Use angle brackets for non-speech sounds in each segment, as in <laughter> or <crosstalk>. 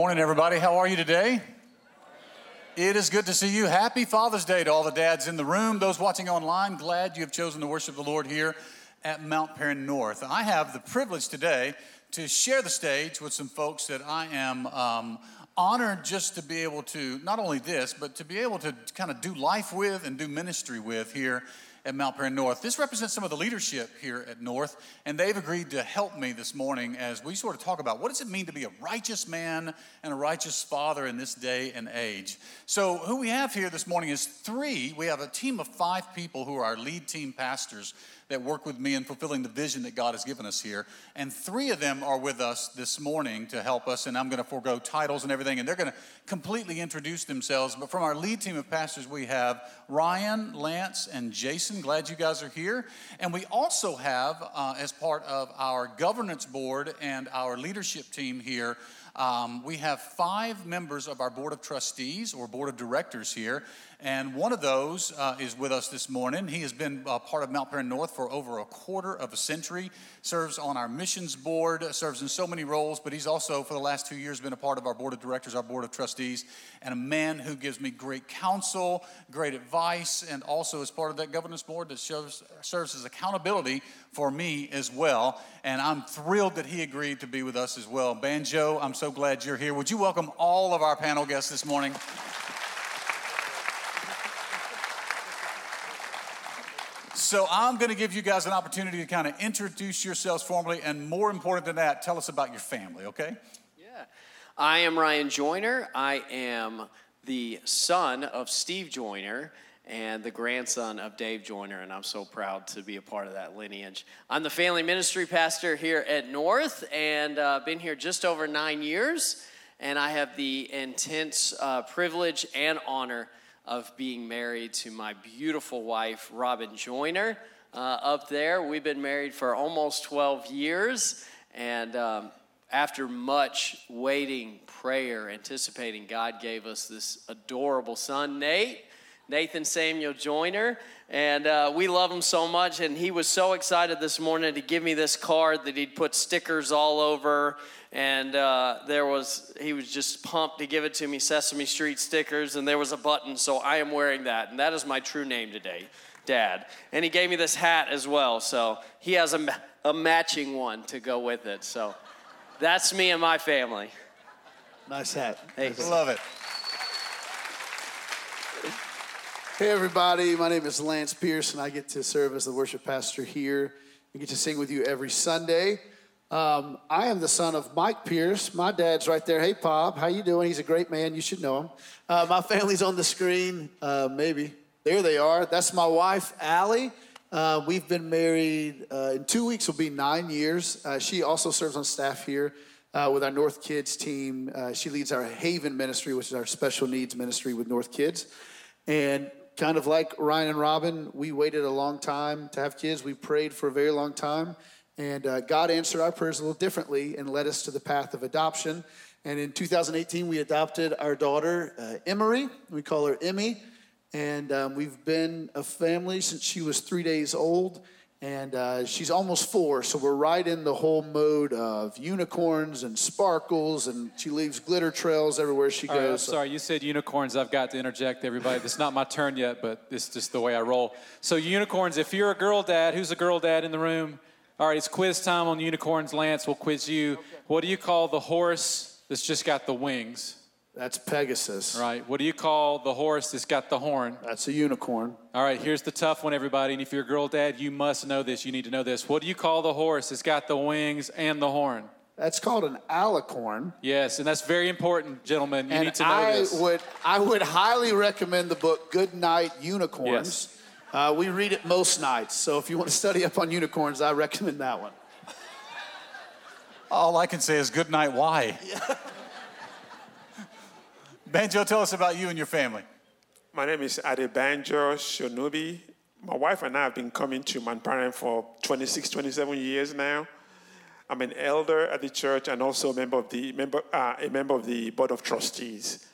Morning, everybody. How are you today? It is good to see you. Happy Father's Day to all the dads in the room, those watching online. Glad you have chosen to worship the Lord here at Mount Paran North. I have the privilege today to share the stage with some folks that I am um, honored just to be able to, not only this, but to be able to kind of do life with and do ministry with here at Mount Paran North. This represents some of the leadership here at North, and they've agreed to help me this morning as we sort of talk about what does it mean to be a righteous man and a righteous father in this day and age. So, who we have here this morning is three. We have a team of five people who are our lead team pastors that work with me in fulfilling the vision that God has given us here. And three of them are with us this morning to help us, and I'm going to forego titles and everything, and they're going to completely introduce themselves. But from our lead team of pastors, we have Ryan, Lance, and Jason. Glad you guys are here. And we also have, uh, as part of our governance board and our leadership team here, um, we have five members of our board of trustees or board of directors here, and one of those uh, is with us this morning. He has been uh, part of Mount Paran North for over a quarter of a century, serves on our missions board, serves in so many roles, but he's also, for the last two years, been a part of our board of directors, our board of trustees, and a man who gives me great counsel, great advice, and also is part of that governance board that serves as accountability for me as well. And I'm thrilled that he agreed to be with us as well. Banjo, I'm so glad you're here. Would you welcome all of our panel guests this morning? So I'm going to give you guys an opportunity to kind of introduce yourselves formally, and more important than that, tell us about your family, okay? Yeah. I am Ryan Joyner. I am the son of Steve Joyner and the grandson of Dave Joyner, and I'm so proud to be a part of that lineage. I'm the family ministry pastor here at North, and uh, been here just over nine years, and I have the intense uh, privilege and honor of being married to my beautiful wife, Robin Joyner, uh, up there. We've been married for almost 12 years, and um, after much waiting, prayer, anticipating, God gave us this adorable son, Nate. Nathan Samuel Joyner, and uh, we love him so much. And he was so excited this morning to give me this card that he'd put stickers all over and uh, there was he was just pumped to give it to me sesame street stickers and there was a button so i am wearing that and that is my true name today dad. And he gave me this hat as well so he has a, a matching one to go with it so that's me and my family. Nice hat. Hey love it hey everybody my name is lance pierce and i get to serve as the worship pastor here i get to sing with you every sunday um, I am the son of Mike Pierce. My dad's right there. Hey, Pop, how you doing? He's a great man. You should know him. Uh, my family's on the screen. Uh, maybe there they are. That's my wife, Allie. Uh, we've been married uh, in two weeks. Will be nine years. Uh, she also serves on staff here uh, with our North Kids team. she leads our Haven ministry, which is our special needs ministry with North Kids. And kind of like Ryan and Robin, we waited a long time to have kids. We prayed for a very long time. And uh, God answered our prayers a little differently and led us to the path of adoption. And in 2018, we adopted our daughter, uh, Emery. We call her Emmy. And um, we've been a family since she was three days old. And uh, she's almost four, so we're right in the whole mode of unicorns and sparkles, and she leaves glitter trails everywhere she All goes. Right, I'm sorry, you said unicorns. I've got to interject, everybody. It's not my turn yet, but it's just the way I roll. So, unicorns, if you're a girl dad, who's a girl dad in the room? All right, it's quiz time on unicorns. Lance, we'll quiz you. Okay. What do you call the horse that's just got the wings? That's Pegasus. Right. What do you call the horse that's got the horn? That's a unicorn. All right, here's the tough one, everybody. And if you're a girl dad, you must know this. You need to know this. What do you call the horse that's got the wings and the horn? That's called an alicorn. Yes, and that's very important, gentlemen. You and need to know I this. Would, I would highly recommend the book Good Night Unicorns. Yes. Uh, we read it most nights, so if you want to study up on unicorns, I recommend that one. All I can say is good night, why? <laughs> Banjo, tell us about you and your family. My name is Adebanjo Shonubi. My wife and I have been coming to Mount Paran for 26, 27 years now. I'm an elder at the church and also a member of the, member, uh, a member of the board of trustees.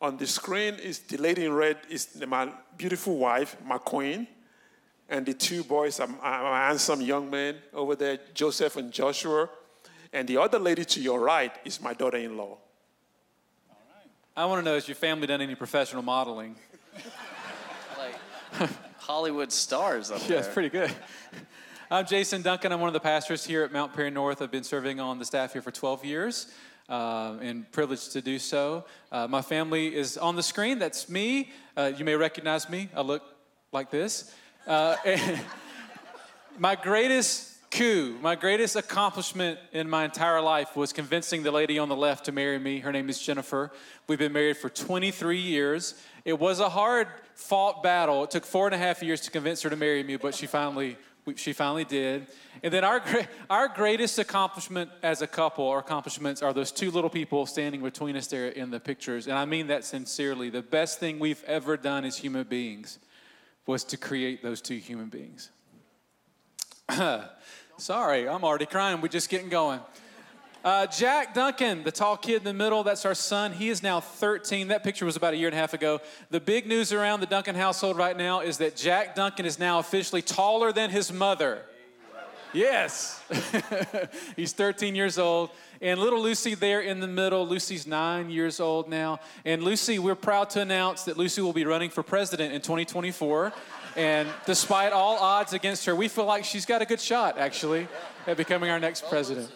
On the screen is the lady in red is my beautiful wife, my queen, and the two boys are my handsome young men over there, Joseph and Joshua. And the other lady to your right is my daughter in law. I want to know has your family done any professional modeling? Like Hollywood stars up Yeah, there. it's pretty good. <laughs> I'm Jason Duncan. I'm one of the pastors here at Mount Paran North. I've been serving on the staff here for 12 years uh, and privileged to do so. Uh, my family is on the screen. That's me. Uh, you may recognize me. I look like this. Uh, <laughs> my greatest coup, my greatest accomplishment in my entire life was convincing the lady on the left to marry me. Her name is Jennifer. We've been married for 23 years. It was a hard fought battle. It took four and a half years to convince her to marry me, but she finally, she finally did. And then our, our greatest accomplishment as a couple, our accomplishments, are those two little people standing between us there in the pictures. And I mean that sincerely. The best thing we've ever done as human beings was to create those two human beings. <clears throat> Sorry, I'm already crying. We're just getting going. Uh, Jack Duncan, the tall kid in the middle, that's our son. He is now 13. That picture was about a year and a half ago. The big news around the Duncan household right now is that Jack Duncan is now officially taller than his mother. Yes. <laughs> He's 13 years old. And little Lucy there in the middle, Lucy's nine years old now. And Lucy, we're proud to announce that Lucy will be running for president in 2024. And despite all odds against her, we feel like she's got a good shot, actually, at becoming our next president.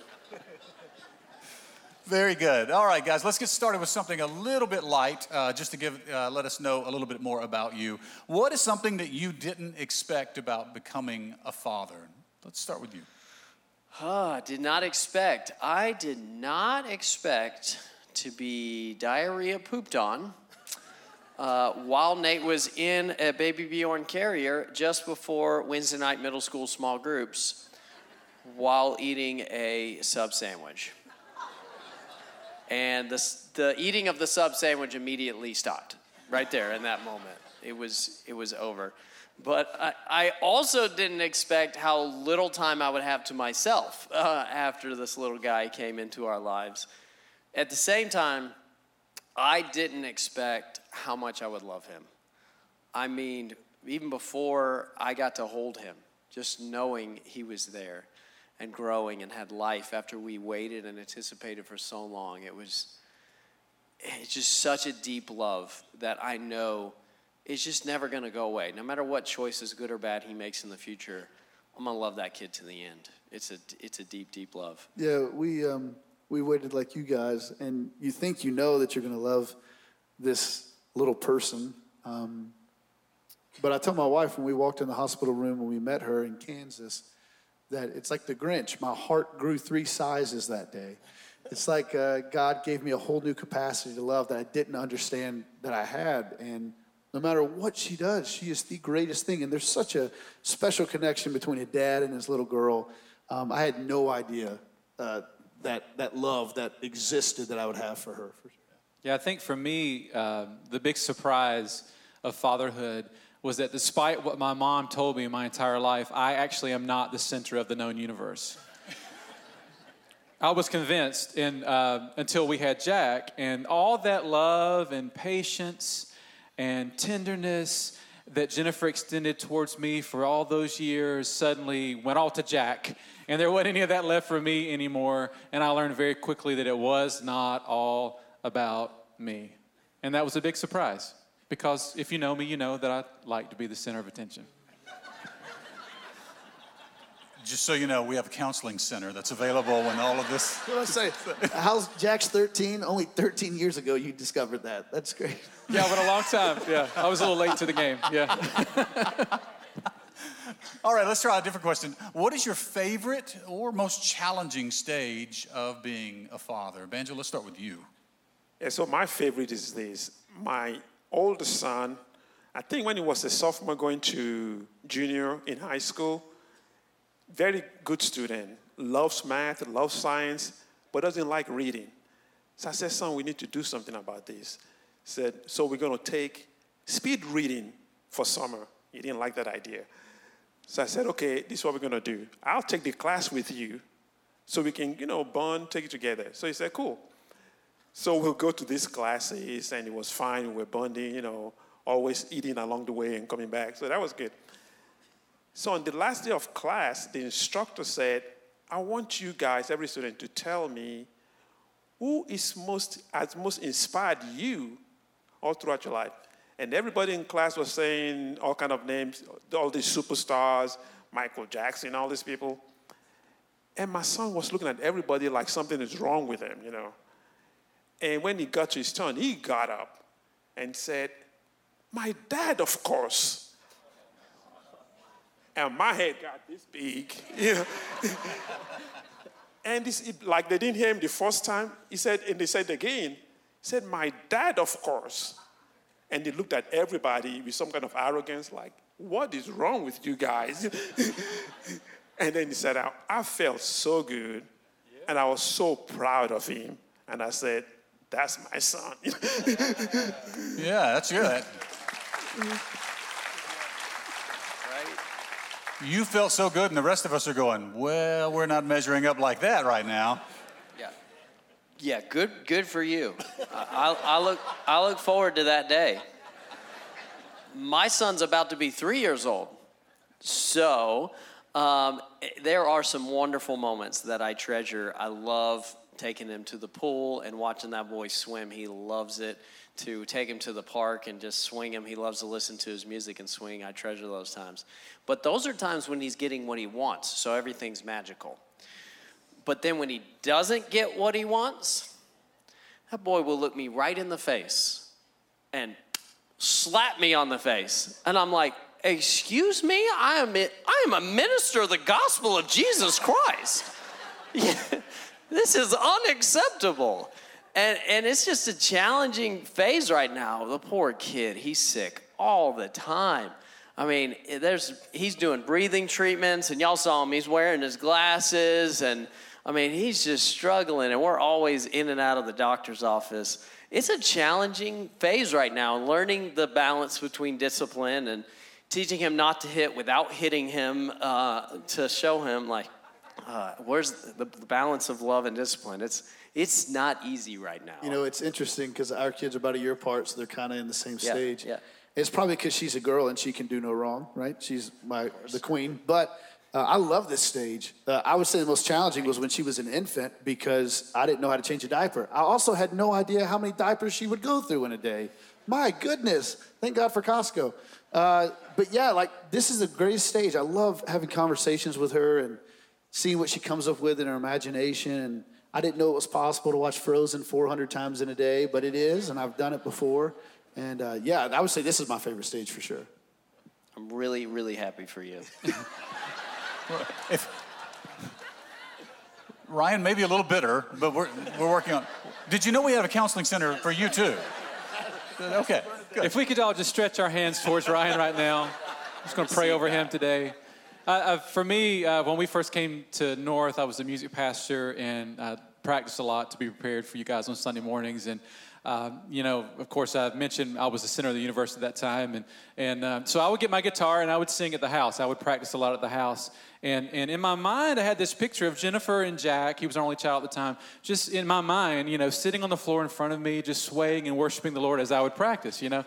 Very good. All right, guys, let's get started with something a little bit light, uh, just to give, uh, let us know a little bit more about you. What is something that you didn't expect about becoming a father? Let's start with you. Ah, did not expect. I did not expect to be diarrhea pooped on uh, while Nate was in a BabyBjörn carrier just before Wednesday night middle school small groups while eating a sub sandwich. And the, the eating of the sub sandwich immediately stopped right there in that moment. It was, it was over. But I, I also didn't expect how little time I would have to myself uh, after this little guy came into our lives. At the same time, I didn't expect how much I would love him. I mean, even before I got to hold him, just knowing he was there and growing and had life after we waited and anticipated for so long, it was it's just such a deep love that I know is just never going to go away. No matter what choices, good or bad, he makes in the future, I'm going to love that kid to the end. It's a, it's a deep, deep love. Yeah, we um, we waited like you guys, and you think you know that you're going to love this little person. Um, but I told my wife when we walked in the hospital room when we met her in Kansas that it's like the Grinch. My heart grew three sizes that day. It's like uh, God gave me a whole new capacity to love that I didn't understand that I had, and no matter what she does, she is the greatest thing. And there's such a special connection between a dad and his little girl. Um, I had no idea uh, that that love that existed that I would have for her. Yeah, I think for me, uh, the big surprise of fatherhood was that despite what my mom told me my entire life, I actually am not the center of the known universe. I was convinced in, uh, until we had Jack, and all that love and patience and tenderness that Jennifer extended towards me for all those years suddenly went all to Jack. And there wasn't any of that left for me anymore. And I learned very quickly that it was not all about me. And that was a big surprise because if you know me, you know that I like to be the center of attention. Just so you know, we have a counseling center that's available when all of this. <laughs> What I say? <laughs> How's Jack's 13? Only 13 years ago you discovered that. That's great. Yeah, but a long time. Yeah, I was a little late to the game. Yeah. <laughs> All right, let's try a different question. What is your favorite or most challenging stage of being a father? Banjo, let's start with you. Yeah, so my favorite is this. My oldest son, I think when he was a sophomore going to junior in high school, very good student, loves math, loves science, but doesn't like reading. So I said, son, we need to do something about this. He said, so we're going to take speed reading for summer. He didn't like that idea. So I said, okay, this is what we're going to do. I'll take the class with you so we can, you know, bond, take it together. So he said, cool. So we'll go to these classes, and it was fine. We're bonding, you know, always eating along the way and coming back. So that was good. So on the last day of class, the instructor said, I want you guys, every student, to tell me who is most has most inspired you all throughout your life? And everybody in class was saying all kind of names, all these superstars, Michael Jackson, all these people. And my son was looking at everybody like something is wrong with him, you know. And when he got to his turn, he got up and said, My dad, of course. And my head got this big, you <laughs> know. and this, like they didn't hear him the first time. He said, and they said again, he said, My dad, of course. And he looked at everybody with some kind of arrogance, like, What is wrong with you guys? <laughs> and then he said, I, I felt so good, and I was so proud of him. And I said, That's my son. <laughs> Yeah, that's good. You felt so good, and the rest of us are going, well, we're not measuring up like that right now. Yeah. Yeah, good, good for you. I, I, I look, I look forward to that day. My son's about to be three years old, so um, there are some wonderful moments that I treasure. I love taking him to the pool and watching that boy swim. He loves it. To take him to the park and just swing him. He loves to listen to his music and swing. I treasure those times. But those are times when he's getting what he wants, so everything's magical. But then when he doesn't get what he wants, that boy will look me right in the face and slap me on the face. And I'm like, excuse me? I am, I am a minister of the gospel of Jesus Christ. <laughs> this is unacceptable. And, and it's just a challenging phase right now. The poor kid, he's sick all the time. I mean, there's he's doing breathing treatments, and y'all saw him. He's wearing his glasses, and I mean, he's just struggling. And we're always in and out of the doctor's office. It's a challenging phase right now, learning the balance between discipline and teaching him not to hit without hitting him uh, to show him like uh, where's the, the balance of love and discipline. It's it's not easy right now. You know, it's interesting because our kids are about a year apart, so they're kind of in the same Yeah, stage. yeah. It's probably because she's a girl and she can do no wrong, right? She's my the queen. But uh, I love this stage. Uh, I would say the most challenging was when she was an infant because I didn't know how to change a diaper. I also had no idea how many diapers she would go through in a day. My goodness! Thank God for Costco. Uh, but yeah, like this is the greatest stage. I love having conversations with her and seeing what she comes up with in her imagination. And I didn't know it was possible to watch Frozen 400 times in a day, but it is, and I've done it before. And uh, yeah, I would say this is my favorite stage for sure. I'm really, really happy for you. If, Ryan, maybe a little bitter, but we're, we're working on. Did you know we have a counseling center for you too? Okay, good. If we could all just stretch our hands towards Ryan right now, I'm just going to pray over him today. Uh, uh, for me, uh, when we first came to North, I was a music pastor and I practiced a lot to be prepared for you guys on Sunday mornings. And um, you know, of course, I've mentioned I was the center of the universe at that time, and and um, so I would get my guitar and I would sing at the house. I would practice a lot at the house, and and in my mind, I had this picture of Jennifer and Jack. He was our only child at the time. Just in my mind, you know, sitting on the floor in front of me, just swaying and worshiping the Lord as I would practice. You know,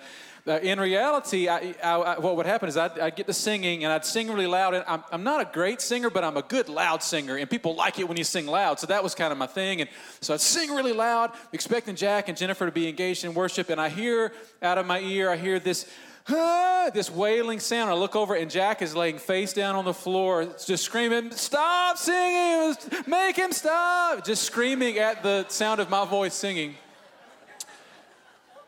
uh, in reality, I, I, I, what would happen is I'd, I'd, get to singing and I'd sing really loud. And I'm, I'm, not a great singer, but I'm a good loud singer, and people like it when you sing loud. So that was kind of my thing. And so I'd sing really loud, expecting Jack and Jennifer to be engaged in worship. And I hear out of my ear, I hear this. Ah, this wailing sound. I look over and Jack is laying face down on the floor, just screaming, Stop singing! Make him stop! Just screaming at the sound of my voice singing.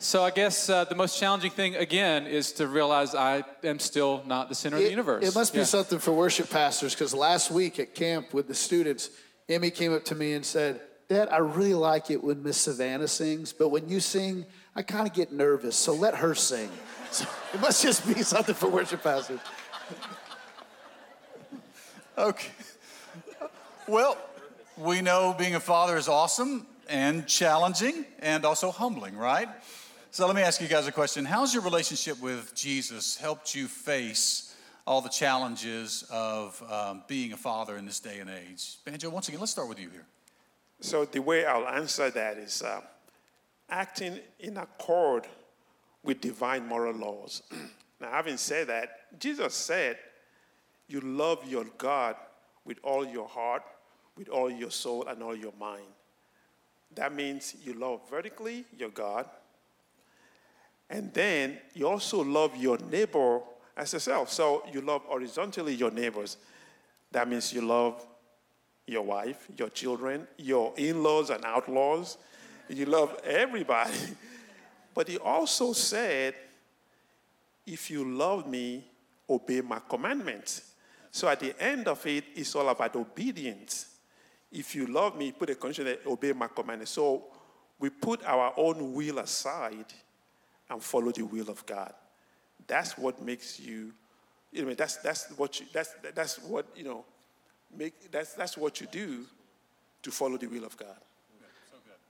So I guess uh, the most challenging thing again is to realize I am still not the center it, of the universe. It must be Yeah. something for worship pastors because last week at camp with the students, Emmy came up to me and said, Dad, I really like it when Miss Savannah sings, but when you sing, I kind of get nervous, so let her sing. <laughs> So it must just be something for worship pastors. <laughs> Okay. Well, we know being a father is awesome and challenging and also humbling, right? So let me ask you guys a question. How's your relationship with Jesus helped you face all the challenges of um, being a father in this day and age? Banjo, once again, let's start with you here. So the way I'll answer that is uh, acting in accord with divine moral laws. <clears throat> now, having said that, Jesus said, "You love your God with all your heart, with all your soul, and all your mind." That means you love vertically your God, and then you also love your neighbor as yourself. So you love horizontally your neighbors. That means you love your wife, your children, your in laws and outlaws. You love everybody. <laughs> But he also said, if you love me, obey my commandments. So at the end of it, it's all about obedience. If you love me, put a condition that obey my commandments. So we put our own will aside and follow the will of God. That's what makes you, you know, that's that's what you that's that's what you know, make that's that's what you do to follow the will of God.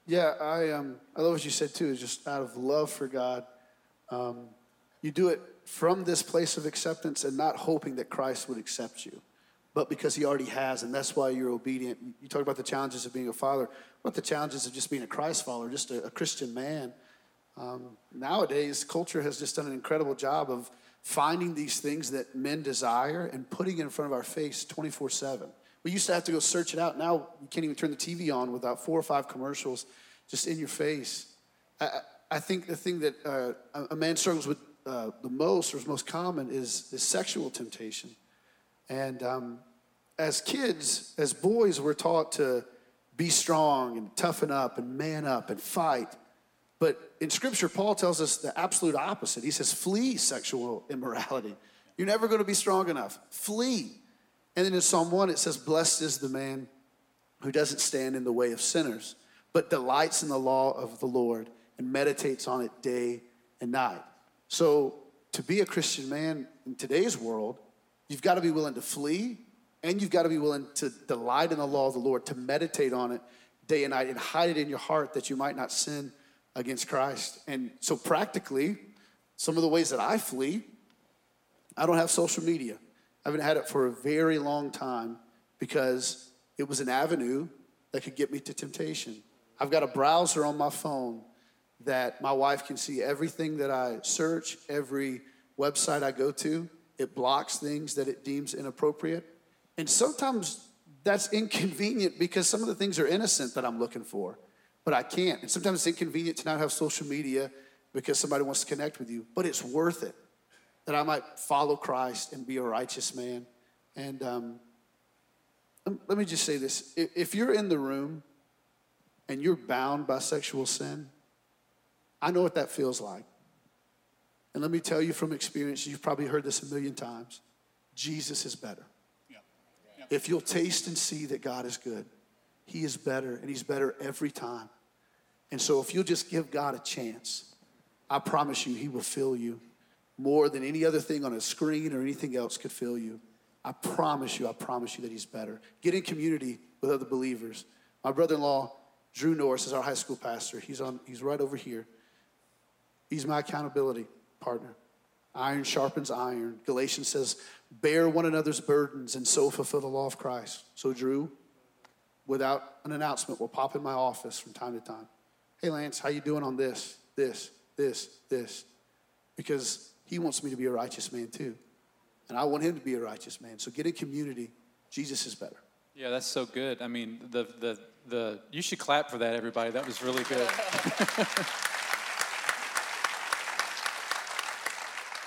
Yeah, I um, I love what you said too. Is just out of love for God, um, you do it from this place of acceptance and not hoping that Christ would accept you, but because He already has, and that's why you're obedient. You talk about the challenges of being a father. What the challenges of just being a Christ follower, just a, a Christian man? Um, nowadays, culture has just done an incredible job of finding these things that men desire and putting it in front of our face 24 7. We used to have to go search it out. Now you can't even turn the TV on without four or five commercials just in your face. I, I think the thing that uh, a man struggles with uh, the most or is most common is, is sexual temptation. And um, as kids, as boys, we're taught to be strong and toughen up and man up and fight. But in Scripture, Paul tells us the absolute opposite. He says, flee sexual immorality. You're never going to be strong enough. Flee. And then in Psalm 1, it says, Blessed is the man who doesn't stand in the way of sinners, but delights in the law of the Lord and meditates on it day and night. So, to be a Christian man in today's world, you've got to be willing to flee and you've got to be willing to delight in the law of the Lord, to meditate on it day and night and hide it in your heart that you might not sin against Christ. And so, practically, some of the ways that I flee, I don't have social media. I haven't had it for a very long time because it was an avenue that could get me to temptation. I've got a browser on my phone that my wife can see everything that I search, every website I go to. It blocks things that it deems inappropriate. And sometimes that's inconvenient because some of the things are innocent that I'm looking for, but I can't. And sometimes it's inconvenient to not have social media because somebody wants to connect with you, but it's worth it that I might follow Christ and be a righteous man. And um, let me just say this if you're in the room and you're bound by sexual sin, I know what that feels like. And let me tell you from experience, you've probably heard this a million times Jesus is better. Yeah. Yeah. If you'll taste and see that God is good, He is better, and He's better every time. And so if you'll just give God a chance, I promise you, He will fill you more than any other thing on a screen or anything else could fill you. I promise you, I promise you that he's better. Get in community with other believers. My brother in law, Drew Norris, is our high school pastor. He's, on, he's right over here. He's my accountability partner. Iron sharpens iron. Galatians says, bear one another's burdens and so fulfill the law of Christ. So, Drew, without an announcement, will pop in my office from time to time. Hey, Lance, how you doing on this, this, this, this? Because he wants me to be a righteous man too. And I want him to be a righteous man. So get in community. Jesus is better. Yeah, that's so good. I mean, the the the you should clap for that, everybody. That was really good. <laughs>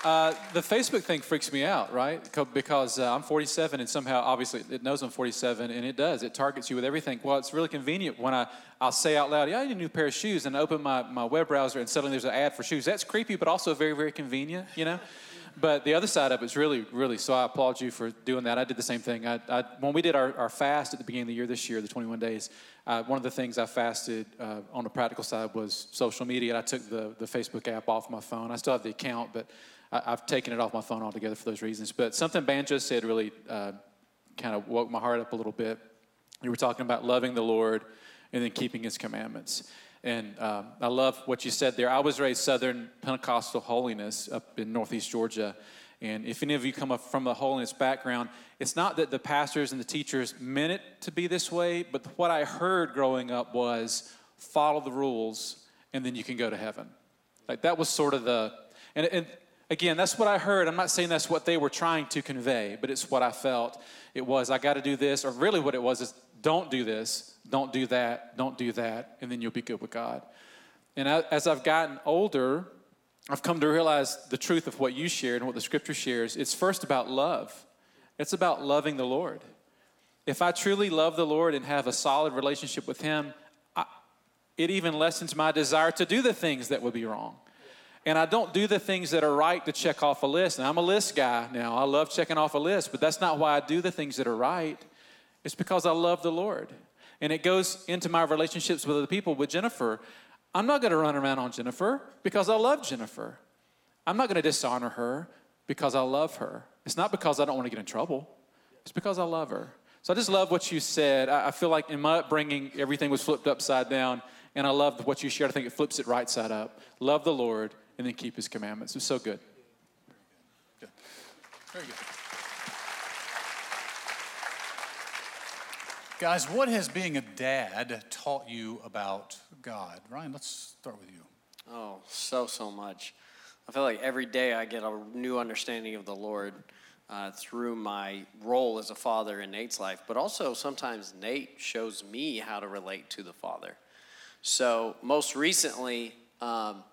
Uh, the Facebook thing freaks me out, right? Because uh, I'm 47 and somehow, obviously, it knows I'm 47 and it does. It targets you with everything. Well, it's really convenient when I, I'll say out loud, yeah, I need a new pair of shoes, and I open my, my web browser and suddenly there's an ad for shoes. That's creepy, but also very, very convenient, you know? But the other side of it is really, really, so I applaud you for doing that. I did the same thing. I, I, when we did our, our fast at the beginning of the year this year, the 21 days, uh, one of the things I fasted uh, on the practical side was social media. I took the, the Facebook app off my phone. I still have the account, but I, have taken it off my phone altogether for those reasons. But something Banjo said really uh, kind of woke my heart up a little bit. You were talking about loving the Lord and then keeping His commandments. And um, I love what you said there. I was raised Southern Pentecostal holiness up in Northeast Georgia. And if any of you come up from the holiness background, it's not that the pastors and the teachers meant it to be this way, but what I heard growing up was follow the rules and then you can go to heaven. Like that was sort of the, and, and Again, that's what I heard. I'm not saying that's what they were trying to convey, but it's what I felt it was. I got to do this, or really what it was is Don't do this, don't do that, don't do that, and then you'll be good with God. And as I've gotten older, I've come to realize the truth of what you shared and what the scripture shares. It's first about love, it's about loving the Lord. If I truly love the Lord and have a solid relationship with Him, I, it even lessens my desire to do the things that would be wrong. And I don't do the things that are right to check off a list. And I'm a list guy now. I love checking off a list, but that's not why I do the things that are right. It's because I love the Lord. And it goes into my relationships with other people. With Jennifer, I'm not going to run around on Jennifer because I love Jennifer. I'm not going to dishonor her because I love her. It's not because I don't want to get in trouble, it's because I love her. So I just love what you said. I feel like in my upbringing, everything was flipped upside down. And I love what you shared. I think it flips it right side up. Love the Lord and then keep his commandments. It's so good. Good. Very good. Guys, what has being a dad taught you about God? Ryan, let's start with you. Oh, so, so much. I feel like every day I get a new understanding of the Lord uh, through my role as a father in Nate's life, but also sometimes Nate shows me how to relate to the Father. So, most recently, um,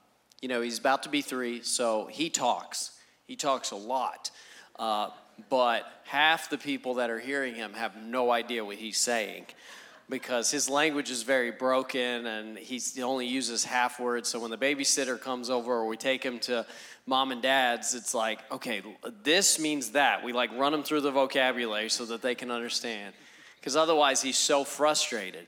you know, he's about to be three, so he talks. He talks a lot. Uh, but half the people that are hearing him have no idea what he's saying because his language is very broken and he only uses half words. So when the babysitter comes over or we take him to mom and dad's, it's like, okay, this means that. We like run him through the vocabulary so that they can understand because otherwise he's so frustrated.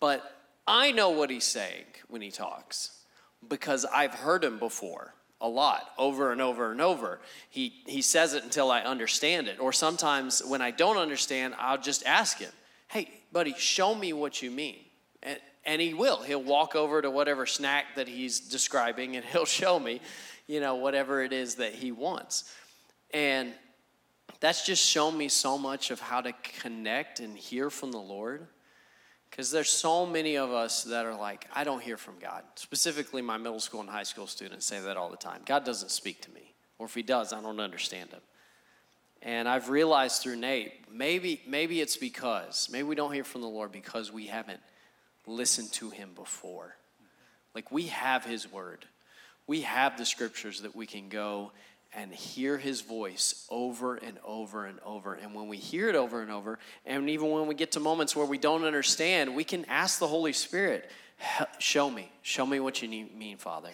But I know what he's saying when he talks because I've heard him before a lot over and over and over. He, he says it until I understand it. Or sometimes when I don't understand, I'll just ask him, hey, buddy, show me what you mean. And, and he will. He'll walk over to whatever snack that he's describing and <laughs> he'll show me, you know, whatever it is that he wants. And that's just shown me so much of how to connect and hear from the Lord because there's so many of us that are like, I don't hear from God. Specifically, my middle school and high school students say that all the time. God doesn't speak to me. Or if he does, I don't understand him. And I've realized through Nate, maybe, maybe it's because, maybe we don't hear from the Lord because we haven't listened to him before. Like we have his word. We have the scriptures that we can go and hear his voice over and over and over. And when we hear it over and over, and even when we get to moments where we don't understand, we can ask the Holy Spirit, show me, show me what you mean, Father.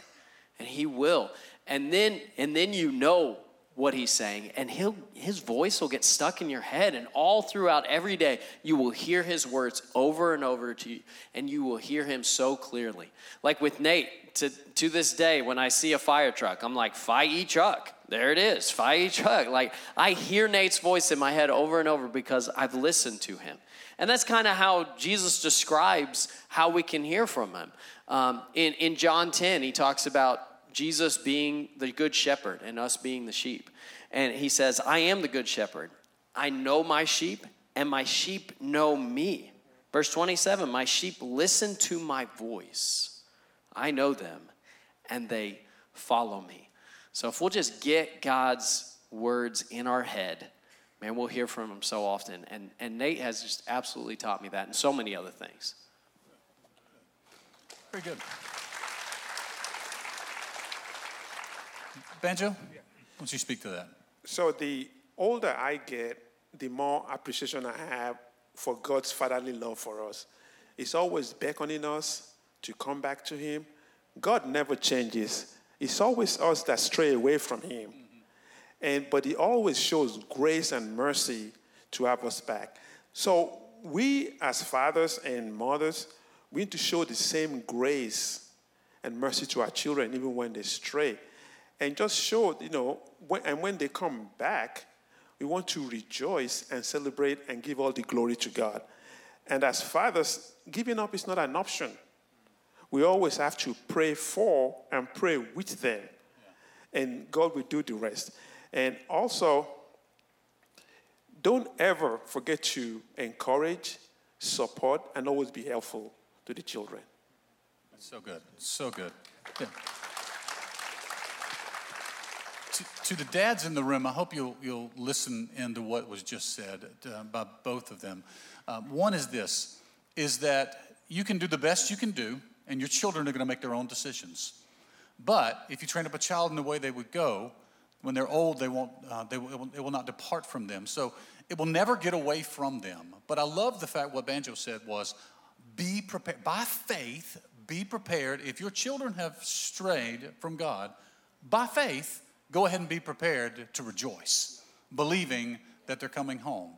And he will. And then and then you know what he's saying and he'll his voice will get stuck in your head and all throughout every day you will hear his words over and over to you and you will hear him so clearly like with nate to, to this day when i see a fire truck i'm like fire truck there it is, fire truck. Like I hear Nate's voice in my head over and over because I've listened to him. And that's kind of how Jesus describes how we can hear from him. Um, in, in John 10, he talks about Jesus being the good shepherd and us being the sheep. And he says, I am the good shepherd. I know my sheep, and my sheep know me. Verse 27 My sheep listen to my voice. I know them, and they follow me. So if we'll just get God's words in our head, man, we'll hear from him so often. And, and Nate has just absolutely taught me that and so many other things. Very good. Banjo, why don't you speak to that? So the older I get, the more appreciation I have for God's fatherly love for us. He's always beckoning us to come back to Him. God never changes. It's always us that stray away from Him. Mm-hmm. And, but He always shows grace and mercy to have us back. So we, as fathers and mothers, we need to show the same grace and mercy to our children, even when they stray. And just show, you know, when, and when they come back, we want to rejoice and celebrate and give all the glory to God. And as fathers, giving up is not an option we always have to pray for and pray with them. And God will do the rest. And also, don't ever forget to encourage, support, and always be helpful to the children. That's so good. So good. Yeah. To, to the dads in the room, I hope you'll, you'll listen into what was just said uh, by both of them. Um, one is this, is that you can do the best you can do, and your children are going to make their own decisions. But if you train up a child in the way they would go, when they're old, they won't, uh, they will, it will not depart from them. So it will never get away from them. But I love the fact what Banjo said was be prepared. By faith, be prepared. If your children have strayed from God, by faith, go ahead and be prepared to rejoice, believing that they're coming home.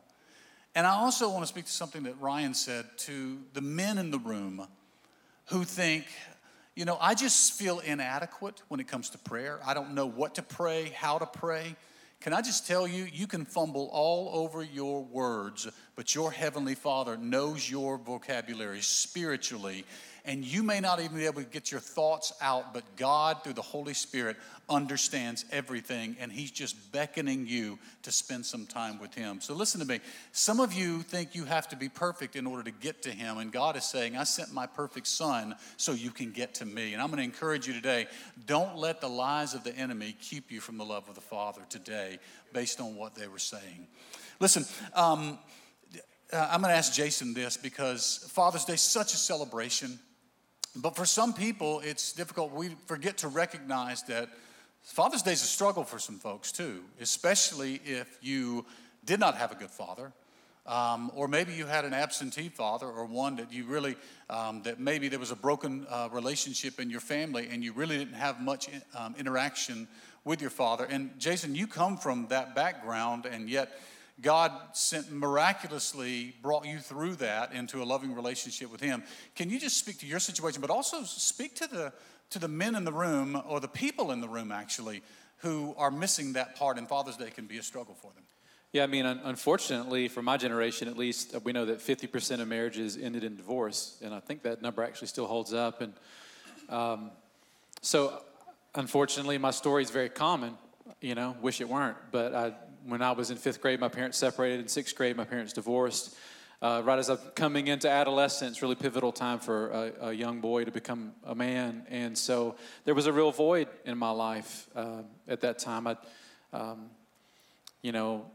And I also want to speak to something that Ryan said to the men in the room who think, you know, I just feel inadequate when it comes to prayer. I don't know what to pray, how to pray. Can I just tell you, you can fumble all over your words, but your Heavenly Father knows your vocabulary spiritually, and you may not even be able to get your thoughts out, but God, through the Holy Spirit, understands everything, and He's just beckoning you to spend some time with Him. So, listen to me. Some of you think you have to be perfect in order to get to Him, and God is saying, I sent my perfect Son so you can get to me. And I'm going to encourage you today don't let the lies of the enemy keep you from the love of the Father today based on what they were saying. Listen, um, uh, I'm going to ask Jason this because Father's Day is such a celebration. But for some people, it's difficult. We forget to recognize that Father's Day is a struggle for some folks too, especially if you did not have a good father. Um, or maybe you had an absentee father, or one that you really, um, that maybe there was a broken uh, relationship in your family and you really didn't have much um, interaction with your father. And Jason, you come from that background, and yet God sent miraculously brought you through that into a loving relationship with Him. Can you just speak to your situation, but also speak to the to the men in the room or the people in the room actually who are missing that part, and Father's Day can be a struggle for them. Yeah, I mean, unfortunately, for my generation at least, we know that 50% of marriages ended in divorce, and I think that number actually still holds up. And um, so, unfortunately, my story is very common. You know, wish it weren't. But I, when I was in fifth grade, my parents separated. In sixth grade, my parents divorced uh, right as I'm coming into adolescence, really pivotal time for a, a, young boy to become a man. And so there was a real void in my life uh, at that time. I, um, you know,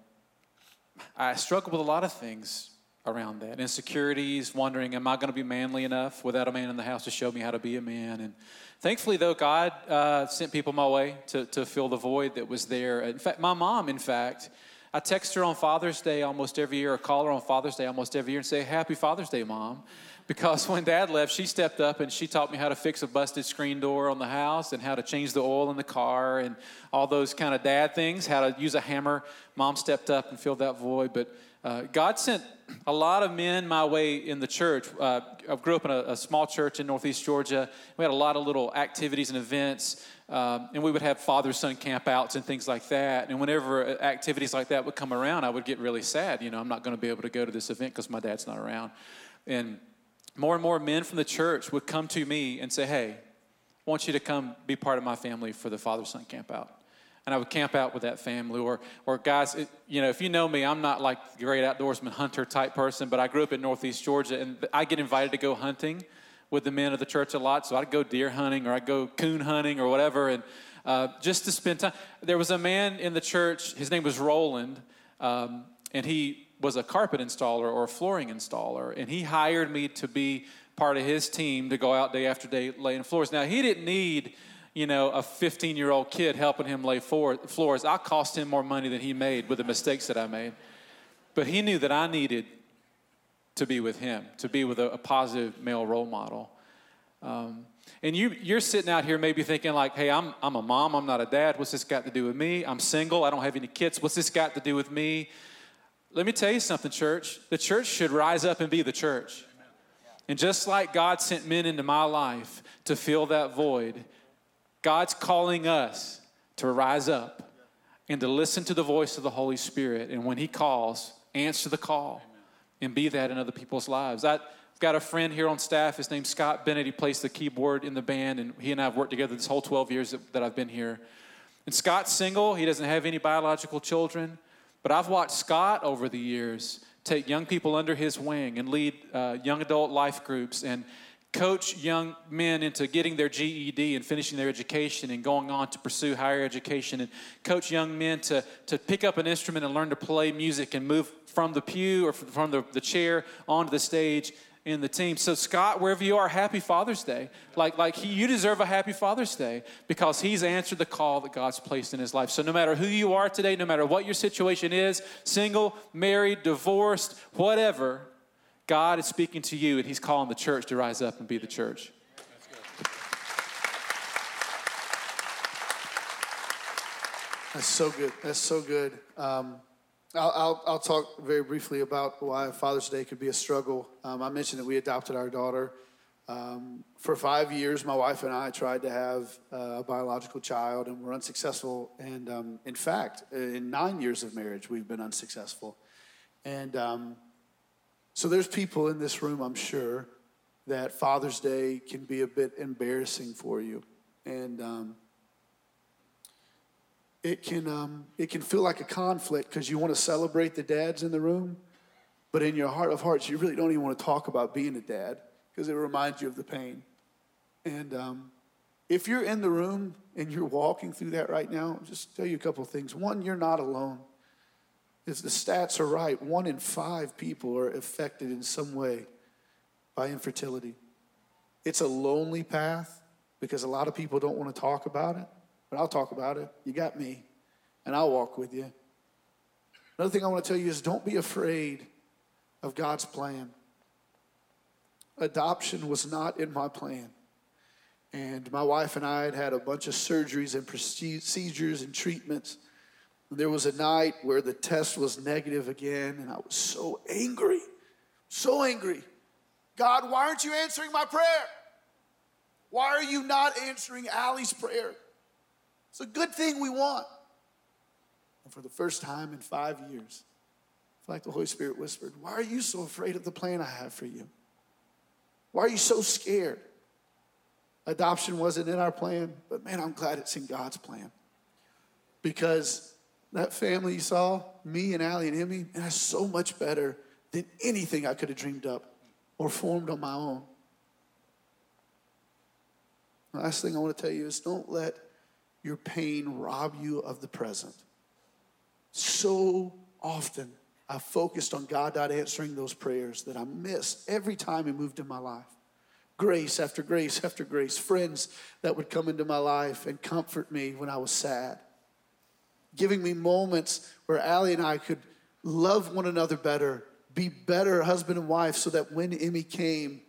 I struggled with a lot of things around that insecurities, wondering, am I going to be manly enough without a man in the house to show me how to be a man? And thankfully, though, God uh, sent people my way to, to fill the void that was there. In fact, my mom, in fact, I text her on Father's Day almost every year, or call her on Father's Day almost every year and say, Happy Father's Day, Mom. Because <laughs> when dad left, she stepped up and she taught me how to fix a busted screen door on the house and how to change the oil in the car and all those kind of dad things, how to use a hammer. Mom stepped up and filled that void. But uh, God sent a lot of men my way in the church. Uh, I grew up in a, a, small church in Northeast Georgia. We had a lot of little activities and events, um, and we would have father son campouts and things like that. And whenever uh, activities like that would come around, I would get really sad. You know, I'm not going to be able to go to this event because my dad's not around. And more and more men from the church would come to me and say, Hey, I want you to come be part of my family for the father son campout and I would camp out with that family. Or, or guys, it, you know, if you know me, I'm not like great outdoorsman hunter type person, but I grew up in Northeast Georgia, and I get invited to go hunting with the men of the church a lot. So I'd go deer hunting, or I'd go coon hunting, or whatever, and uh, just to spend time. There was a man in the church. His name was Roland, um, and he was a carpet installer or a flooring installer, and he hired me to be part of his team to go out day after day laying floors. Now he didn't need you know, a 15 year old kid helping him lay floors. I cost him more money than he made with the mistakes that I made. But he knew that I needed to be with him, to be with a, a positive male role model. Um, and you, you're sitting out here maybe thinking, like, hey, I'm, I'm a mom, I'm not a dad. What's this got to do with me? I'm single, I don't have any kids. What's this got to do with me? Let me tell you something, church. The church should rise up and be the church. And just like God sent men into my life to fill that void, God's calling us to rise up and to listen to the voice of the Holy Spirit. And when He calls, answer the call and be that in other people's lives. I've got a friend here on staff. His name's Scott Bennett. He plays the keyboard in the band, and he and I have worked together this whole 12 years that, that I've been here. And Scott's single, he doesn't have any biological children. But I've watched Scott over the years take young people under his wing and lead uh, young adult life groups and coach young men into getting their GED and finishing their education and going on to pursue higher education and coach young men to, to pick up an instrument and learn to play music and move from the pew or from the, the chair onto the stage in the team. So Scott, wherever you are, happy Father's Day. Like like he, you deserve a happy Father's Day because he's answered the call that God's placed in his life. So no matter who you are today, no matter what your situation is, single, married, divorced, whatever, God is speaking to you and he's calling the church to rise up and be the church. That's so good. That's so good. Um, I'll, I'll, I'll, talk very briefly about why Father's Day could be a struggle. Um, I mentioned that we adopted our daughter. Um, for five years, my wife and I tried to have uh, a biological child and were unsuccessful. And um, in fact, in nine years of marriage, we've been unsuccessful. And um, so there's people in this room, I'm sure, that Father's Day can be a bit embarrassing for you. And um, it can, um, it can feel like a conflict because you want to celebrate the dads in the room, but in your heart of hearts, you really don't even want to talk about being a dad because it reminds you of the pain. And um, if you're in the room and you're walking through that right now, just tell you a couple of things. One, you're not alone. If the stats are right, one in five people are affected in some way by infertility. It's a lonely path because a lot of people don't want to talk about it but I'll talk about it. You got me, and I'll walk with you. Another thing I want to tell you is don't be afraid of God's plan. Adoption was not in my plan. And my wife and I had had a bunch of surgeries and procedures and treatments. There was a night where the test was negative again, and I was so angry, so angry. God, why aren't you answering my prayer? Why are you not answering Allie's prayer? It's a good thing we want. And for the first time in five years, I feel like the Holy Spirit whispered, Why are you so afraid of the plan I have for you? Why are you so scared? Adoption wasn't in our plan, but man, I'm glad it's in God's plan. Because that family you saw, me and Allie and Emmy, and that's so much better than anything I could have dreamed up or formed on my own. The last thing I want to tell you is don't let your pain rob you of the present. So often, I focused on God not answering those prayers that I missed every time He moved in my life. Grace after grace after grace, friends that would come into my life and comfort me when I was sad, giving me moments where Allie and I could love one another better, be better husband and wife, so that when Emmy came,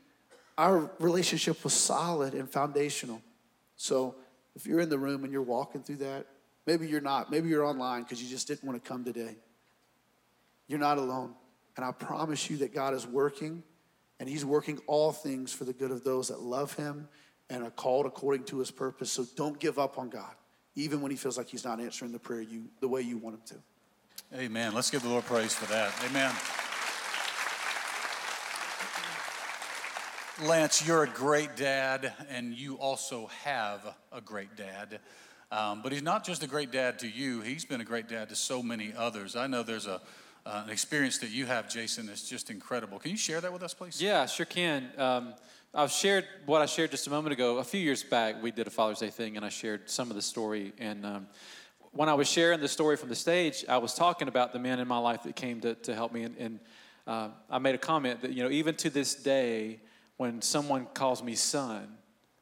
our relationship was solid and foundational. So, if you're in the room and you're walking through that, maybe you're not. Maybe you're online because you just didn't want to come today. You're not alone. And I promise you that God is working, and He's working all things for the good of those that love Him and are called according to His purpose. So don't give up on God, even when He feels like He's not answering the prayer you, the way you want Him to. Amen. Let's give the Lord praise for that. Amen. Lance, you're a great dad, and you also have a great dad. Um, but he's not just a great dad to you, he's been a great dad to so many others. I know there's a, uh, an experience that you have, Jason, that's just incredible. Can you share that with us, please? Yeah, sure can. Um, I've shared what I shared just a moment ago. A few years back, we did a Father's Day thing, and I shared some of the story. And um, when I was sharing the story from the stage, I was talking about the men in my life that came to, to help me. And, and uh, I made a comment that, you know, even to this day, when someone calls me son,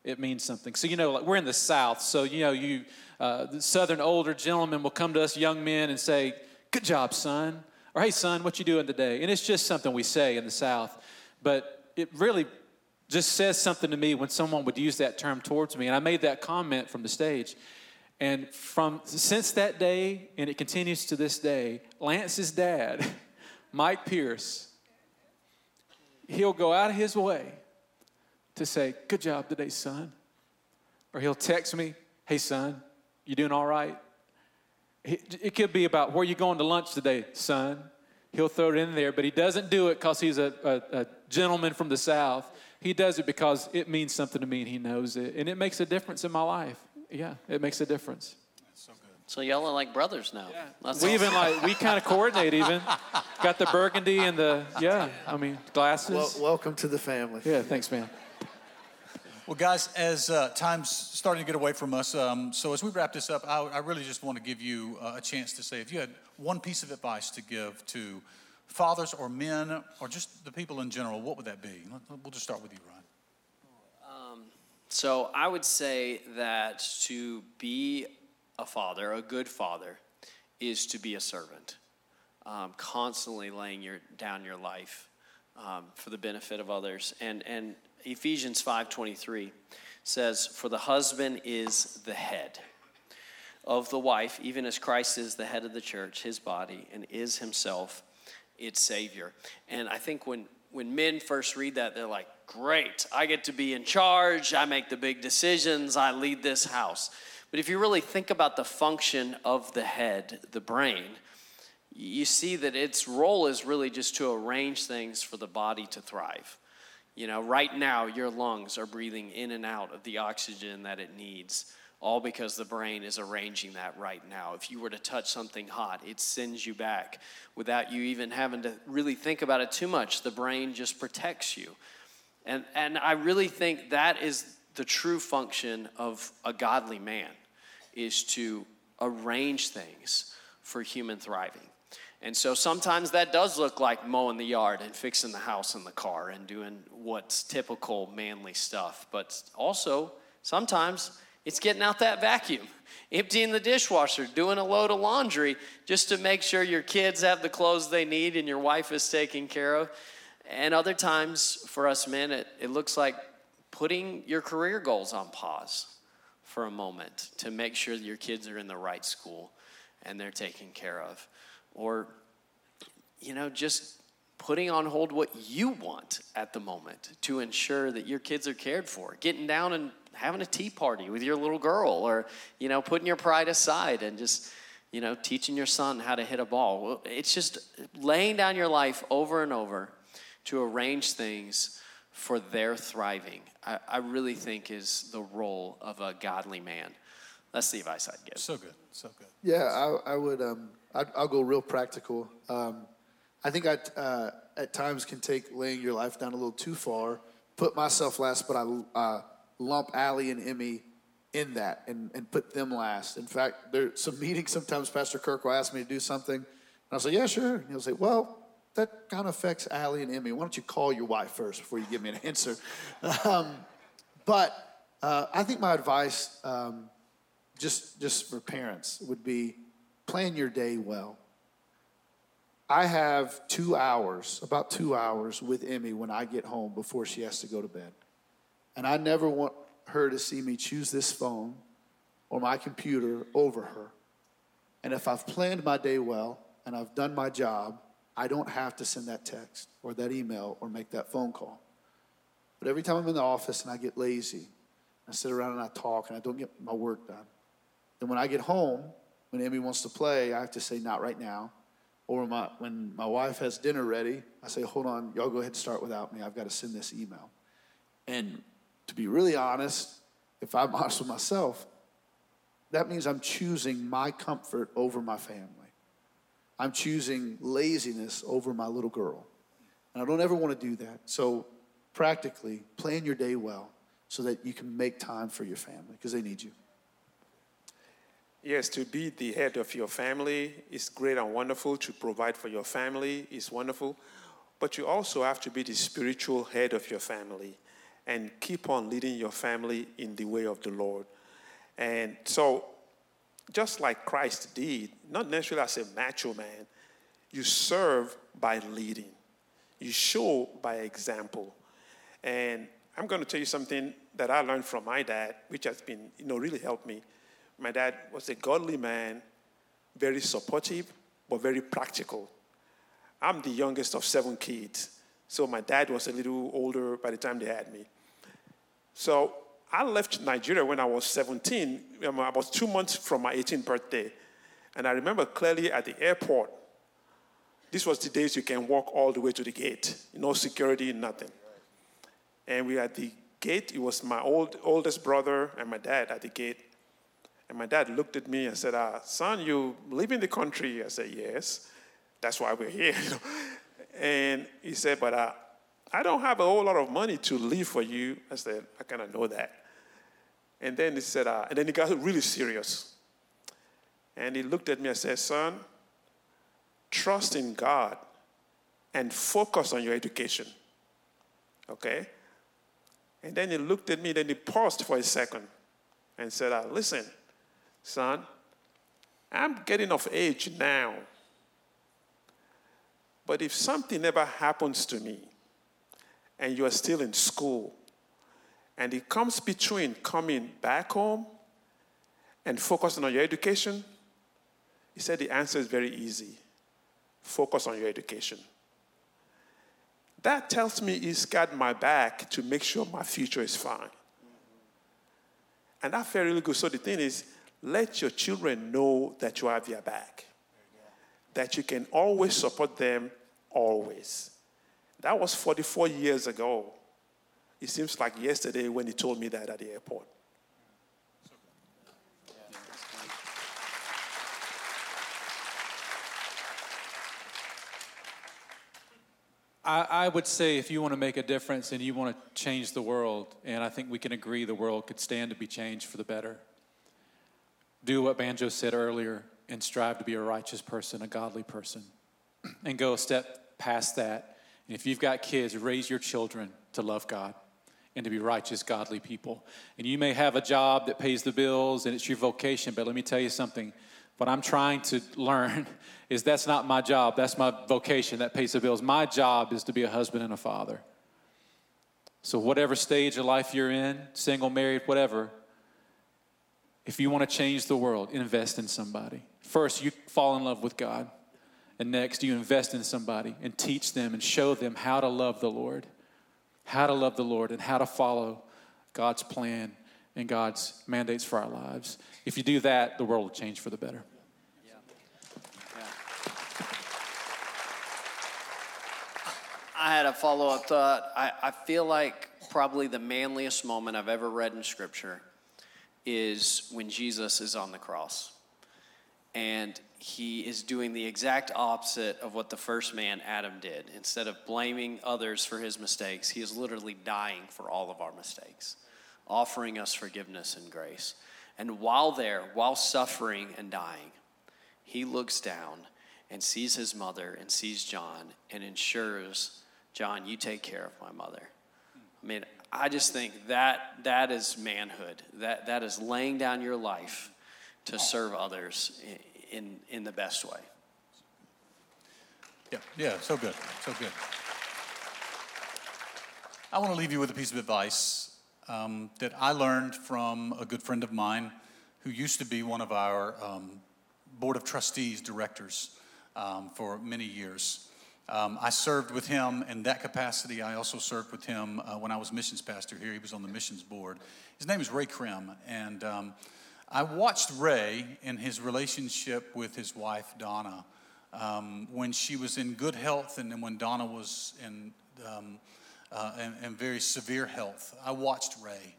it means something. So, you know, like we're in the South, so, you know, you, uh, the Southern older gentlemen will come to us young men and say, Good job, son. Or, Hey, son, what you doing today? And it's just something we say in the South. But it really just says something to me when someone would use that term towards me. And I made that comment from the stage. And from since that day, and it continues to this day, Lance's dad, <laughs> Mike Pierce, he'll go out of his way to say, Good job today, son. Or he'll text me, Hey, son, you doing all right? It could be about where you going to lunch today, son. He'll throw it in there, but he doesn't do it because he's a, a, a, gentleman from the South. He does it because it means something to me and he knows it. And it makes a difference in my life. Yeah, it makes a difference. so good. So y'all are like brothers now. Yeah. We awesome. even like we kind of <laughs> coordinate even. Got the burgundy and the yeah. I mean glasses. Well, welcome to the family. Yeah, thanks, man. Well, guys, as uh, time's starting to get away from us, um, so as we wrap this up, I, I really just want to give you uh, a chance to say if you had one piece of advice to give to fathers or men or just the people in general, what would that be? We'll just start with you, Ryan. So I would say that to be a father, a good father, is to be a servant, um, constantly laying your, down your life um, for the benefit of others. And, and Ephesians 5.23 says, For the husband is the head of the wife, even as Christ is the head of the church, his body, and is himself its Savior. And I think when, when men first read that, they're like, great, I get to be in charge, I make the big decisions, I lead this house. But if you really think about the function of the head, the brain, you see that its role is really just to arrange things for the body to thrive. You know, right now, your lungs are breathing in and out of the oxygen that it needs all because the brain is arranging that right now. If you were to touch something hot, it sends you back without you even having to really think about it too much. The brain just protects you. And, and I really think that is the true function of a godly man is to arrange things for human thriving. And so sometimes that does look like mowing the yard and fixing the house and the car and doing what's typical manly stuff. But also, sometimes it's getting out that vacuum, emptying the dishwasher, doing a load of laundry just to make sure your kids have the clothes they need and your wife is taken care of. And other times for us men, it, it looks like putting your career goals on pause for a moment to make sure your kids are in the right school and they're taken care of. Or, you know, just putting on hold what you want at the moment to ensure that your kids are cared for. Getting down and having a tea party with your little girl or, you know, putting your pride aside and just, you know, teaching your son how to hit a ball. It's just laying down your life over and over to arrange things for their thriving, I, I really think is the role of a godly man. That's the advice I'd give. So good, so good. Yeah, I, I would. Um, i will go real practical. Um, I think I uh, at times can take laying your life down a little too far. Put myself last, but I uh, lump Allie and Emmy in that and, and put them last. In fact, there's some meetings sometimes Pastor Kirk will ask me to do something, and I'll say, yeah, sure. And he'll say, well, that kind of affects Allie and Emmy. Why don't you call your wife first before you give me an <laughs> answer? Um, but uh, I think my advice, um, just just for parents, would be plan your day well. I have two hours, about two hours with Emmy when I get home before she has to go to bed. And I never want her to see me choose this phone or my computer over her. And if I've planned my day well and I've done my job, I don't have to send that text or that email or make that phone call. But every time I'm in the office and I get lazy, I sit around and I talk and I don't get my work done. Then when I get home, when Emmy wants to play, I have to say, not right now. Or my, when my wife has dinner ready, I say, hold on, y'all go ahead and start without me. I've got to send this email. And to be really honest, if I'm <laughs> honest with myself, that means I'm choosing my comfort over my family. I'm choosing laziness over my little girl. And I don't ever want to do that. So, practically, plan your day well so that you can make time for your family because they need you. Yes, to be the head of your family is great and wonderful. To provide for your family is wonderful. But you also have to be the spiritual head of your family and keep on leading your family in the way of the Lord. And so just like Christ did, not necessarily as a macho man, you serve by leading, you show by example. And I'm going to tell you something that I learned from my dad, which has been, you know, really helped me. My dad was a godly man, very supportive, but very practical. I'm the youngest of seven kids, so my dad was a little older by the time they had me. So I left Nigeria when I was 17. Um, I was two months from my 18th birthday. And I remember clearly at the airport, this was the days you can walk all the way to the gate. No security, nothing. And we at the gate, it was my old, oldest brother and my dad at the gate. And my dad looked at me and said, uh, Son, you live in the country? I said, Yes. That's why we're here. <laughs> and he said, But uh, I don't have a whole lot of money to leave for you. I said, I kind of know that. And then he said, uh, and then he got really serious. And he looked at me and said, Son, trust in God and focus on your education. Okay? And then he looked at me, then he paused for a second and said, uh, Listen, son, I'm getting of age now. But if something ever happens to me and you are still in school, and it comes between coming back home and focusing on your education, he said the answer is very easy focus on your education. That tells me he's got my back to make sure my future is fine. And that felt really good. So the thing is, let your children know that you have their back, that you can always support them, always. That was 44 years ago. It seems like yesterday when he told me that at the airport. I, I would say if you want to make a difference and you want to change the world, and I think we can agree the world could stand to be changed for the better, do what Banjo said earlier and strive to be a righteous person, a godly person, <clears throat> and go a step past that. And if you've got kids, raise your children to love God and to be righteous, godly people. And you may have a job that pays the bills and it's your vocation, but let me tell you something. What I'm trying to learn <laughs> is that's not my job. That's my vocation that pays the bills. My job is to be a husband and a father. So, whatever stage of life you're in, single, married, whatever, if you want to change the world, invest in somebody. First, you fall in love with God. And next, you invest in somebody and teach them and show them how to love the Lord, how to love the Lord, and how to follow God's plan and God's mandates for our lives. If you do that, the world will change for the better. I had a follow up thought. I, I feel like probably the manliest moment I've ever read in Scripture is when Jesus is on the cross. And he is doing the exact opposite of what the first man, Adam, did. Instead of blaming others for his mistakes, he is literally dying for all of our mistakes, offering us forgiveness and grace. And while there, while suffering and dying, he looks down and sees his mother and sees John and ensures John, you take care of my mother. I mean, I just think that that is manhood. That that is laying down your life to serve others in in, in the best way. Yeah, yeah, so good, so good. I want to leave you with a piece of advice um, that I learned from a good friend of mine who used to be one of our um, board of trustees directors um, for many years. Um, I served with him in that capacity. I also served with him uh, when I was missions pastor here. He was on the missions board. His name is Ray Krim. And um, I watched Ray in his relationship with his wife, Donna, um, when she was in good health and then when Donna was in, um, uh, in, in very severe health. I watched Ray.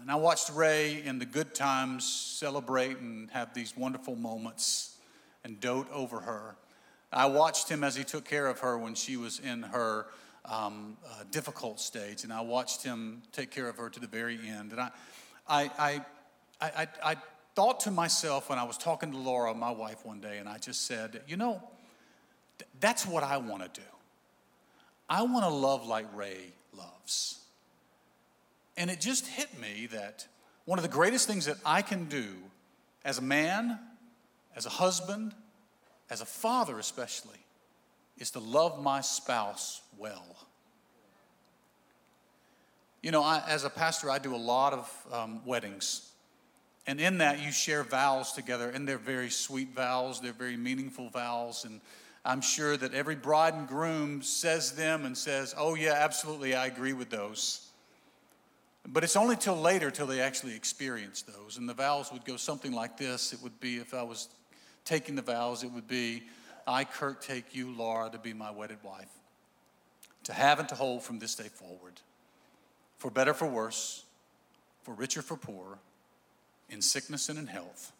And I watched Ray in the good times celebrate and have these wonderful moments and dote over her. I watched him as he took care of her when she was in her um, uh, difficult stage, and I watched him take care of her to the very end. And I, I, I, I, I thought to myself when I was talking to Laura, my wife, one day, and I just said, you know, th- that's what I want to do. I want to love like Ray loves. And it just hit me that one of the greatest things that I can do as a man, as a husband, as a father especially, is to love my spouse well. You know, I, as a pastor, I do a lot of um, weddings. And in that, you share vows together, and they're very sweet vows, they're very meaningful vows. And I'm sure that every bride and groom says them and says, Oh, yeah, absolutely, I agree with those. But it's only till later till they actually experience those. And the vows would go something like this it would be if I was taking the vows, it would be I, Kirk, take you, Laura, to be my wedded wife, to have and to hold from this day forward, for better, for worse, for richer, for poorer, in sickness and in health,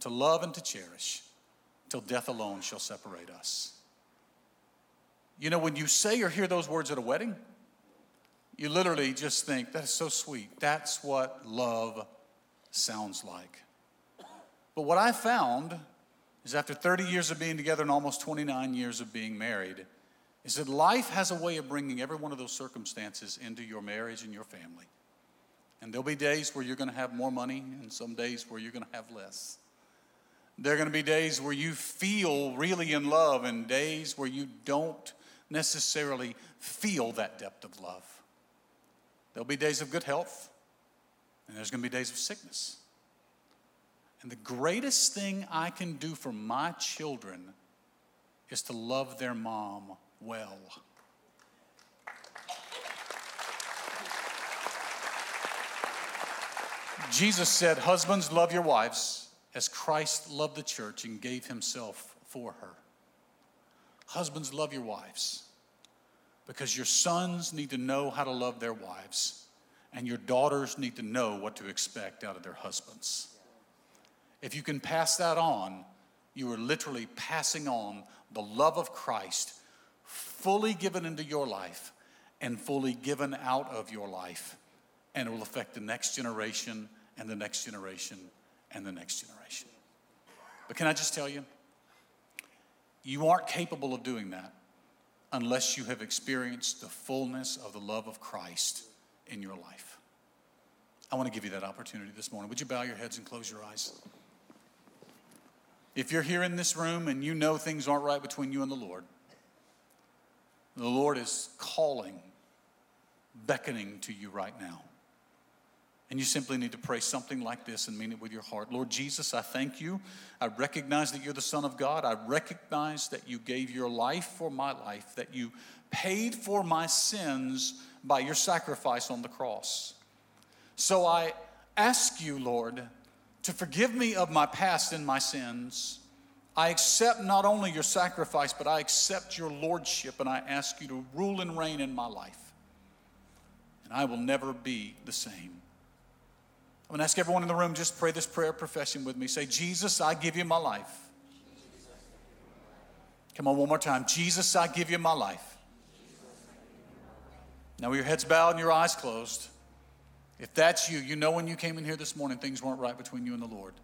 to love and to cherish, till death alone shall separate us. You know, when you say or hear those words at a wedding, you literally just think, that is so sweet. That's what love sounds like. But what I found is after 30 years of being together and almost 29 years of being married, is that life has a way of bringing every one of those circumstances into your marriage and your family. And there'll be days where you're going to have more money, and some days where you're going to have less. There are going to be days where you feel really in love, and days where you don't necessarily feel that depth of love. There'll be days of good health, and there's going to be days of sickness. And the greatest thing I can do for my children is to love their mom well. Jesus said, Husbands, love your wives as Christ loved the church and gave himself for her. Husbands, love your wives because your sons need to know how to love their wives, and your daughters need to know what to expect out of their husbands. If you can pass that on, you are literally passing on the love of Christ fully given into your life and fully given out of your life. And it will affect the next generation and the next generation and the next generation. But can I just tell you, you aren't capable of doing that unless you have experienced the fullness of the love of Christ in your life. I want to give you that opportunity this morning. Would you bow your heads and close your eyes? If you're here in this room and you know things aren't right between you and the Lord, the Lord is calling, beckoning to you right now. And you simply need to pray something like this and mean it with your heart. Lord Jesus, I thank you. I recognize that you're the Son of God. I recognize that you gave your life for my life, that you paid for my sins by your sacrifice on the cross. So I ask you, Lord, to forgive me of my past and my sins. I accept not only your sacrifice, but I accept your lordship, and I ask you to rule and reign in my life. And I will never be the same. I'm to ask everyone in the room just pray this prayer profession with me. Say, Jesus, I give you my life. Come on, one more time. Jesus, I give you my life. Now, with your heads bowed and your eyes closed, if that's you, you know when you came in here this morning, things weren't right between you and the Lord.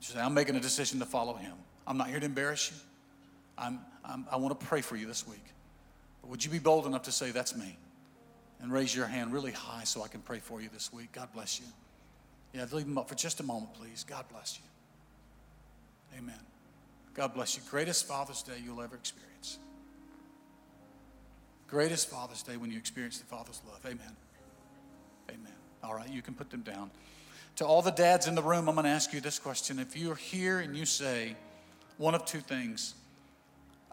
You say, I'm making a decision to follow him. I'm not here to embarrass you. I'm, I'm, i want to pray for you this week. But would you be bold enough to say, That's me? And raise your hand really high so I can pray for you this week. God bless you. Yeah, leave them up for just a moment, please. God bless you. Amen. God bless you. Greatest Father's Day you'll ever experience. Greatest Father's Day when you experience the Father's love. Amen. All right, you can put them down. To all the dads in the room, I'm going to ask you this question. If you're here and you say one of two things,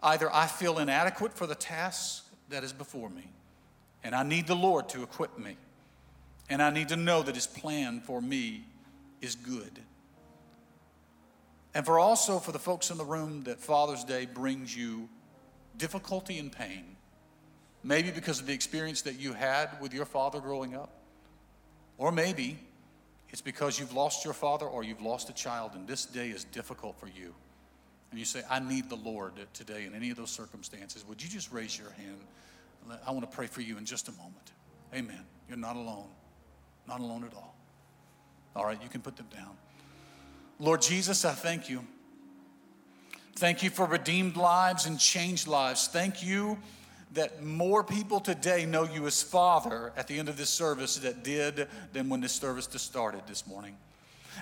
either I feel inadequate for the task that is before me, and I need the Lord to equip me, and I need to know that His plan for me is good. And for also for the folks in the room that Father's Day brings you difficulty and pain, maybe because of the experience that you had with your father growing up or maybe it's because you've lost your father or you've lost a child and this day is difficult for you. And you say, I need the Lord today in any of those circumstances. Would you just raise your hand? I want to pray for you in just a moment. Amen. You're not alone. Not alone at all. All right, you can put them down. Lord Jesus, I thank you. Thank you for redeemed lives and changed lives. Thank you that more people today know you as Father at the end of this service that did than when this service just started this morning.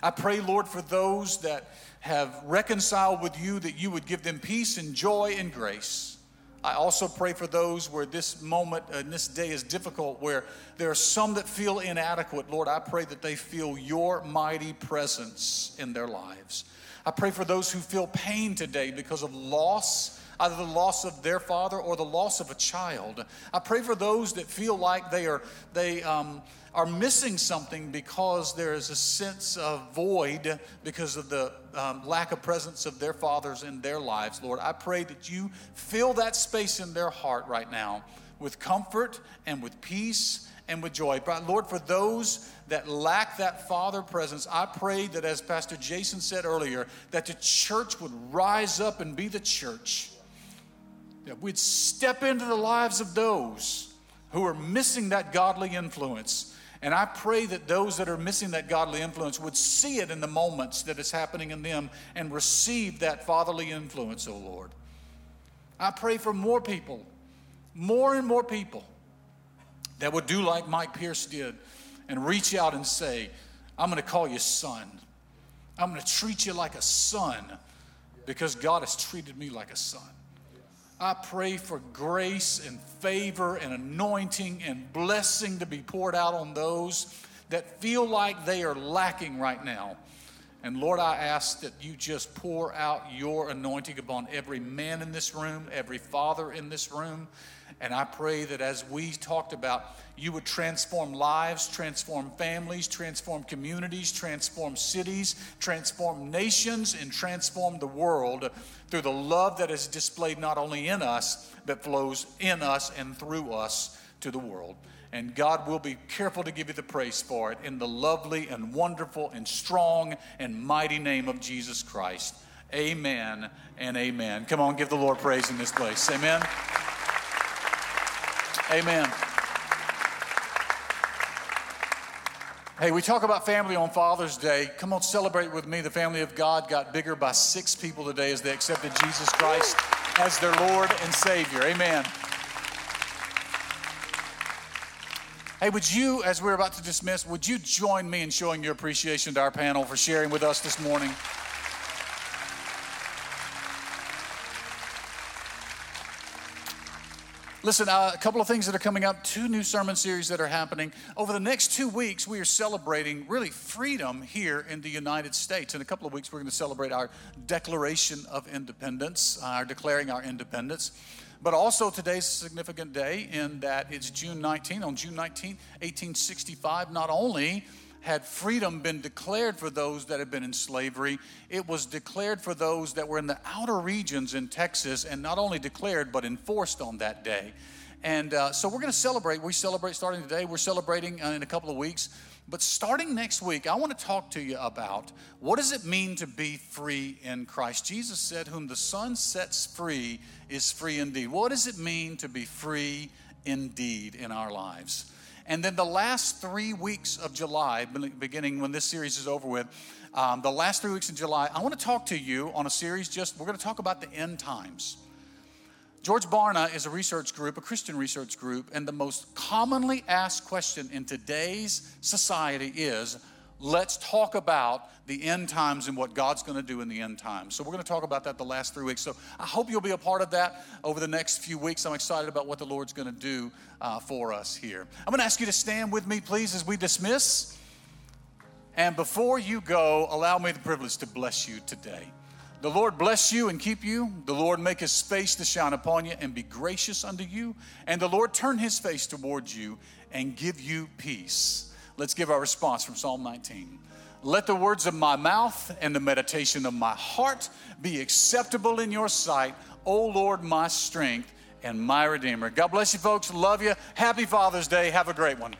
I pray, Lord, for those that have reconciled with you, that you would give them peace and joy and grace. I also pray for those where this moment and this day is difficult, where there are some that feel inadequate. Lord, I pray that they feel your mighty presence in their lives. I pray for those who feel pain today because of loss either the loss of their father or the loss of a child. I pray for those that feel like they are they um, are missing something because there is a sense of void because of the um, lack of presence of their fathers in their lives. Lord, I pray that you fill that space in their heart right now with comfort and with peace and with joy. But Lord, for those that lack that father presence, I pray that as Pastor Jason said earlier, that the church would rise up and be the church that we'd step into the lives of those who are missing that godly influence. And I pray that those that are missing that godly influence would see it in the moments that is happening in them and receive that fatherly influence, oh Lord. I pray for more people, more and more people that would do like Mike Pierce did and reach out and say, I'm going to call you son. I'm going to treat you like a son because God has treated me like a son. I pray for grace and favor and anointing and blessing to be poured out on those that feel like they are lacking right now. And Lord, I ask that you just pour out your anointing upon every man in this room, every father in this room. And I pray that as we talked about, you would transform lives, transform families, transform communities, transform cities, transform nations, and transform the world through the love that is displayed not only in us, but flows in us and through us to the world. And God will be careful to give you the praise for it in the lovely and wonderful and strong and mighty name of Jesus Christ. Amen and amen. Come on, give the Lord praise in this place. Amen. Amen. Hey, we talk about family on Father's Day. Come on, celebrate with me. The family of God got bigger by six people today as they accepted Jesus Christ as their Lord and Savior. Amen. Hey, would you, as we're about to dismiss, would you join me in showing your appreciation to our panel for sharing with us this morning? Listen, uh, a couple of things that are coming up, two new sermon series that are happening. Over the next two weeks, we are celebrating really freedom here in the United States. In a couple of weeks, we're going to celebrate our Declaration of Independence, our declaring our independence. But also, today's a significant day in that it's June 19. On June 19, 1865, not only had freedom been declared for those that had been in slavery, it was declared for those that were in the outer regions in Texas, and not only declared, but enforced on that day. And uh, so we're going to celebrate. We celebrate starting today. We're celebrating uh, in a couple of weeks. But starting next week, I want to talk to you about what does it mean to be free in Christ? Jesus said, Whom the Son sets free is free indeed. What does it mean to be free indeed in our lives? And then the last three weeks of July, beginning when this series is over with, um, the last three weeks in July, I want to talk to you on a series just, we're going to talk about the end times. George Barna is a research group, a Christian research group, and the most commonly asked question in today's society is let's talk about the end times and what God's going to do in the end times. So, we're going to talk about that the last three weeks. So, I hope you'll be a part of that over the next few weeks. I'm excited about what the Lord's going to do uh, for us here. I'm going to ask you to stand with me, please, as we dismiss. And before you go, allow me the privilege to bless you today. The Lord bless you and keep you. The Lord make his face to shine upon you and be gracious unto you. And the Lord turn his face towards you and give you peace. Let's give our response from Psalm 19. Let the words of my mouth and the meditation of my heart be acceptable in your sight, O Lord, my strength and my Redeemer. God bless you, folks. Love you. Happy Father's Day. Have a great one.